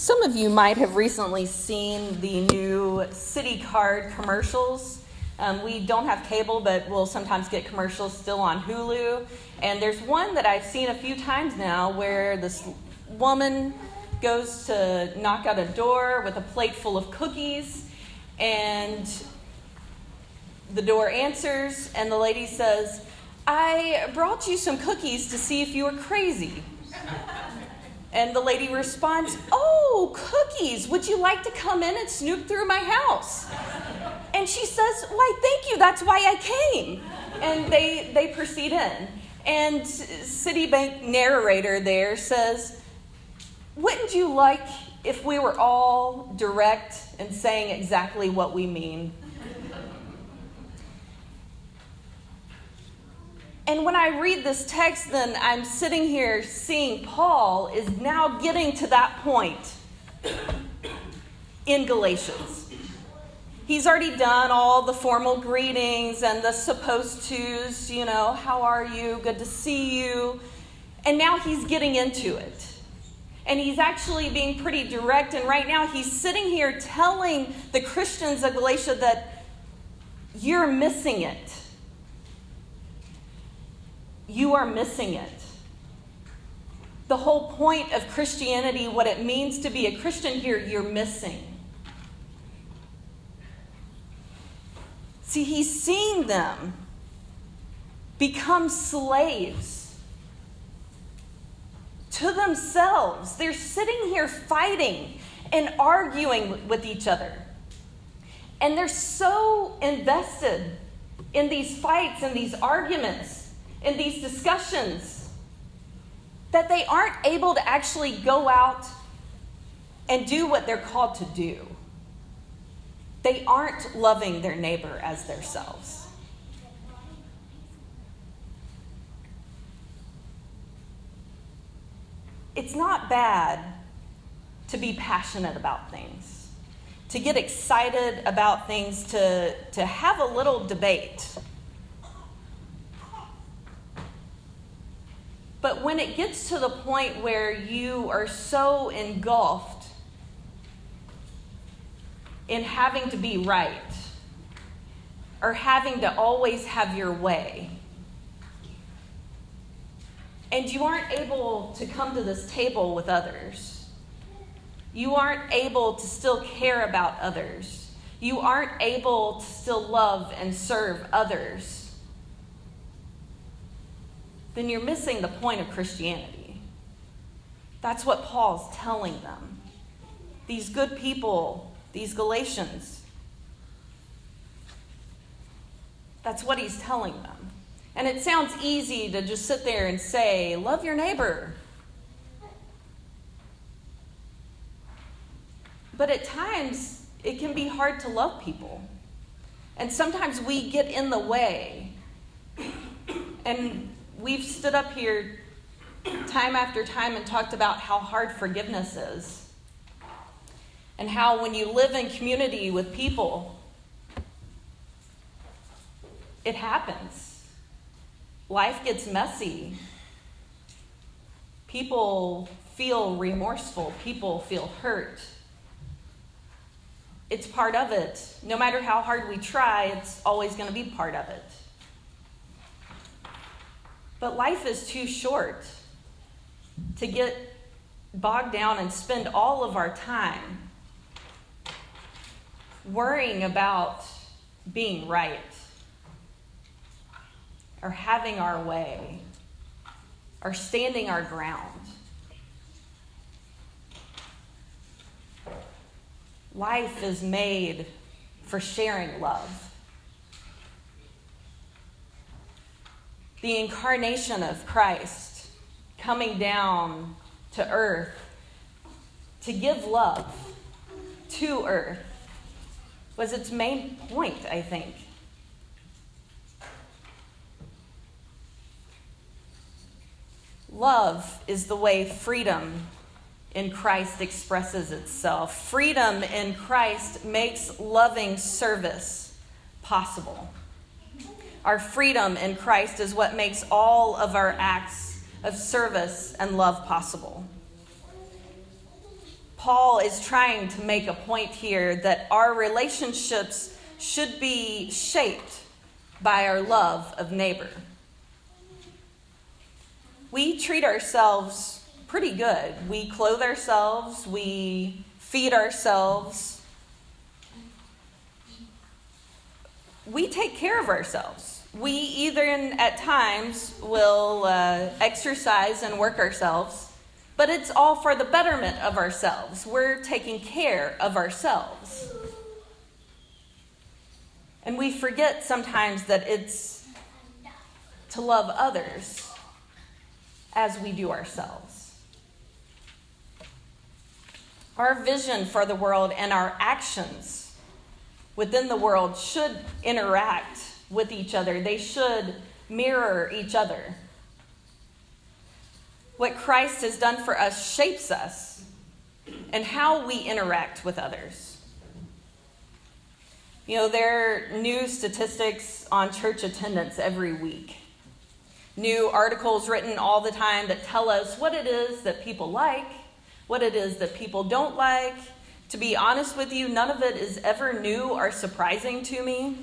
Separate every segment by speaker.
Speaker 1: Some of you might have recently seen the new Citi Card commercials. Um, we don't have cable, but we'll sometimes get commercials still on Hulu. And there's one that I've seen a few times now where this woman goes to knock out a door with a plate full of cookies, and the door answers, and the lady says, I brought you some cookies to see if you were crazy. And the lady responds, Oh, cookies, would you like to come in and snoop through my house? And she says, Why, thank you, that's why I came. And they, they proceed in. And Citibank narrator there says, Wouldn't you like if we were all direct and saying exactly what we mean? And when I read this text, then I'm sitting here seeing Paul is now getting to that point in Galatians. He's already done all the formal greetings and the supposed tos, you know, how are you? Good to see you. And now he's getting into it. And he's actually being pretty direct. And right now he's sitting here telling the Christians of Galatia that you're missing it you are missing it. The whole point of Christianity, what it means to be a Christian here, you're missing. See, he's seeing them become slaves to themselves. They're sitting here fighting and arguing with each other. And they're so invested in these fights and these arguments in these discussions that they aren't able to actually go out and do what they're called to do. They aren't loving their neighbor as themselves. It's not bad to be passionate about things, to get excited about things, to, to have a little debate when it gets to the point where you are so engulfed in having to be right or having to always have your way, and you aren't able to come to this table with others, you aren't able to still care about others, you aren't able to still love and serve others then you're missing the point of Christianity. That's what Paul's telling them. These good people, these Galatians, that's what he's telling them. And it sounds easy to just sit there and say, Love your neighbor. But at times, it can be hard to love people. And sometimes we get in the way. And we've stood up here time after time and talked about how hard forgiveness is. And how when you live in community with people, it happens. Life gets messy. People feel remorseful. People feel hurt. It's part of it. No matter how hard we try, it's always going to be part of it. But life is too short to get bogged down and spend all of our time worrying about being right or having our way or standing our ground. Life is made for sharing love. The incarnation of Christ coming down to earth to give love to earth was its main point, I think. Love is the way freedom in Christ expresses itself. Freedom in Christ makes loving service possible. Our freedom in Christ is what makes all of our acts of service and love possible. Paul is trying to make a point here that our relationships should be shaped by our love of neighbor. We treat ourselves pretty good. We clothe ourselves, we feed ourselves. We take care of ourselves. We either, at times, will uh, exercise and work ourselves, but it's all for the betterment of ourselves. We're taking care of ourselves. And we forget sometimes that it's to love others as we do ourselves. Our vision for the world and our actions within the world should interact with each other, they should mirror each other. What Christ has done for us shapes us and how we interact with others. You know, there are new statistics on church attendance every week. New articles written all the time that tell us what it is that people like, what it is that people don't like. To be honest with you, none of it is ever new or surprising to me.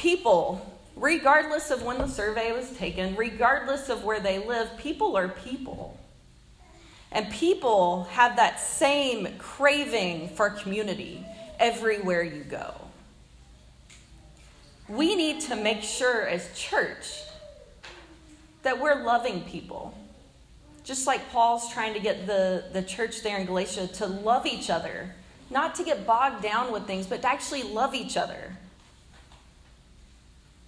Speaker 1: People, regardless of when the survey was taken, regardless of where they live, people are people. And people have that same craving for community everywhere you go. We need to make sure as church that we're loving people. Just like Paul's trying to get the, the church there in Galatia to love each other, not to get bogged down with things, but to actually love each other.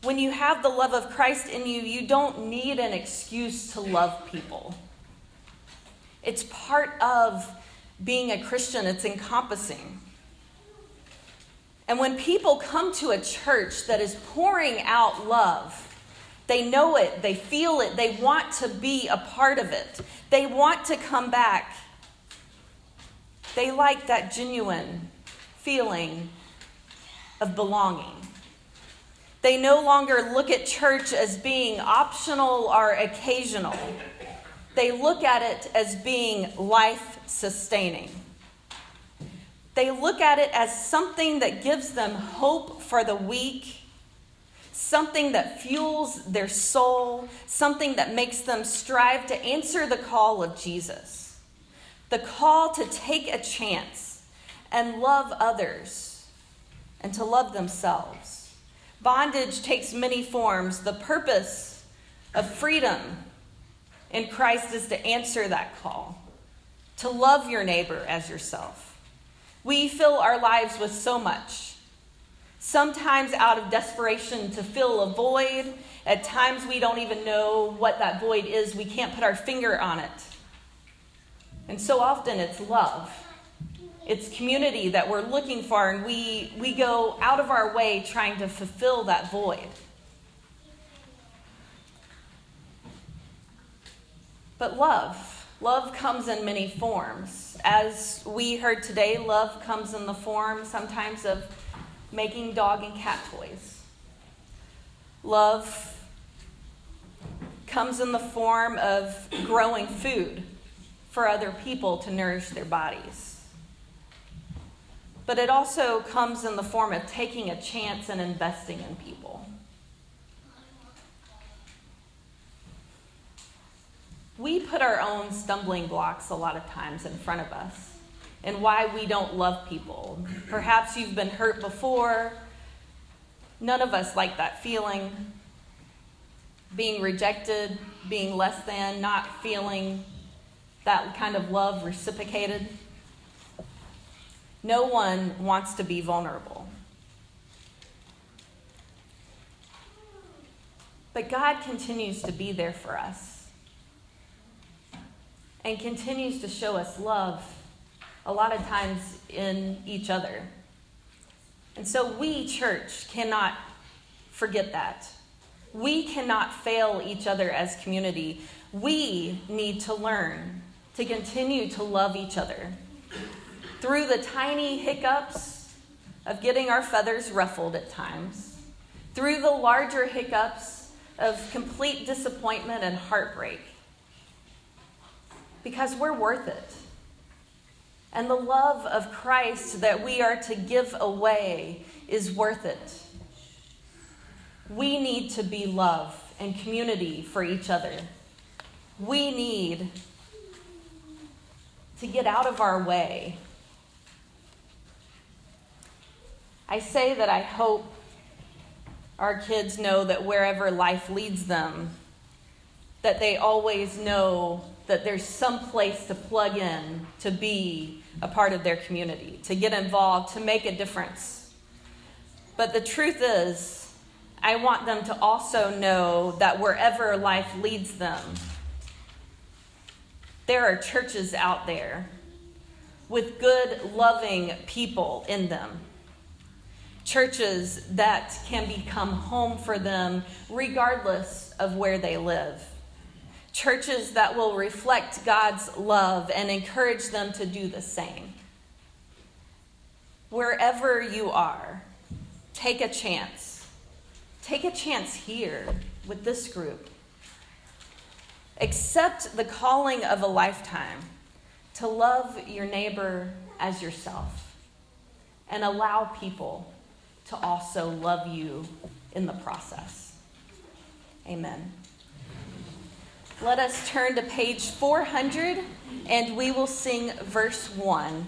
Speaker 1: When you have the love of Christ in you, you don't need an excuse to love people. It's part of being a Christian, it's encompassing. And when people come to a church that is pouring out love, they know it, they feel it, they want to be a part of it, they want to come back. They like that genuine feeling of belonging. They no longer look at church as being optional or occasional. They look at it as being life sustaining. They look at it as something that gives them hope for the weak, something that fuels their soul, something that makes them strive to answer the call of Jesus. The call to take a chance and love others and to love themselves. Bondage takes many forms. The purpose of freedom in Christ is to answer that call, to love your neighbor as yourself. We fill our lives with so much. Sometimes out of desperation to fill a void. At times we don't even know what that void is. We can't put our finger on it. And so often it's love. It's community that we're looking for, and we, we go out of our way trying to fulfill that void. But love Love comes in many forms. As we heard today, love comes in the form sometimes of making dog and cat toys. Love comes in the form of growing food for other people to nourish their bodies. But it also comes in the form of taking a chance and investing in people. we put our own stumbling blocks a lot of times in front of us and why we don't love people. Perhaps you've been hurt before. None of us like that feeling. Being rejected, being less than, not feeling that kind of love reciprocated. No one wants to be vulnerable. But God continues to be there for us and continues to show us love a lot of times in each other. And so we, church, cannot forget that. We cannot fail each other as community. We need to learn to continue to love each other through the tiny hiccups of getting our feathers ruffled at times, through the larger hiccups of complete disappointment and heartbreak because we're worth it. And the love of Christ that we are to give away is worth it. We need to be love and community for each other. We need to get out of our way. I say that I hope our kids know that wherever life leads them, that they always know that there's some place to plug in to be a part of their community, to get involved, to make a difference. But the truth is, I want them to also know that wherever life leads them, there are churches out there with good, loving people in them. Churches that can become home for them regardless of where they live churches that will reflect God's love and encourage them to do the same. Wherever you are, take a chance. Take a chance here with this group. Accept the calling of a lifetime to love your neighbor as yourself and allow people to also love you in the process. Amen. Let us turn to page 400 and we will sing verse 1.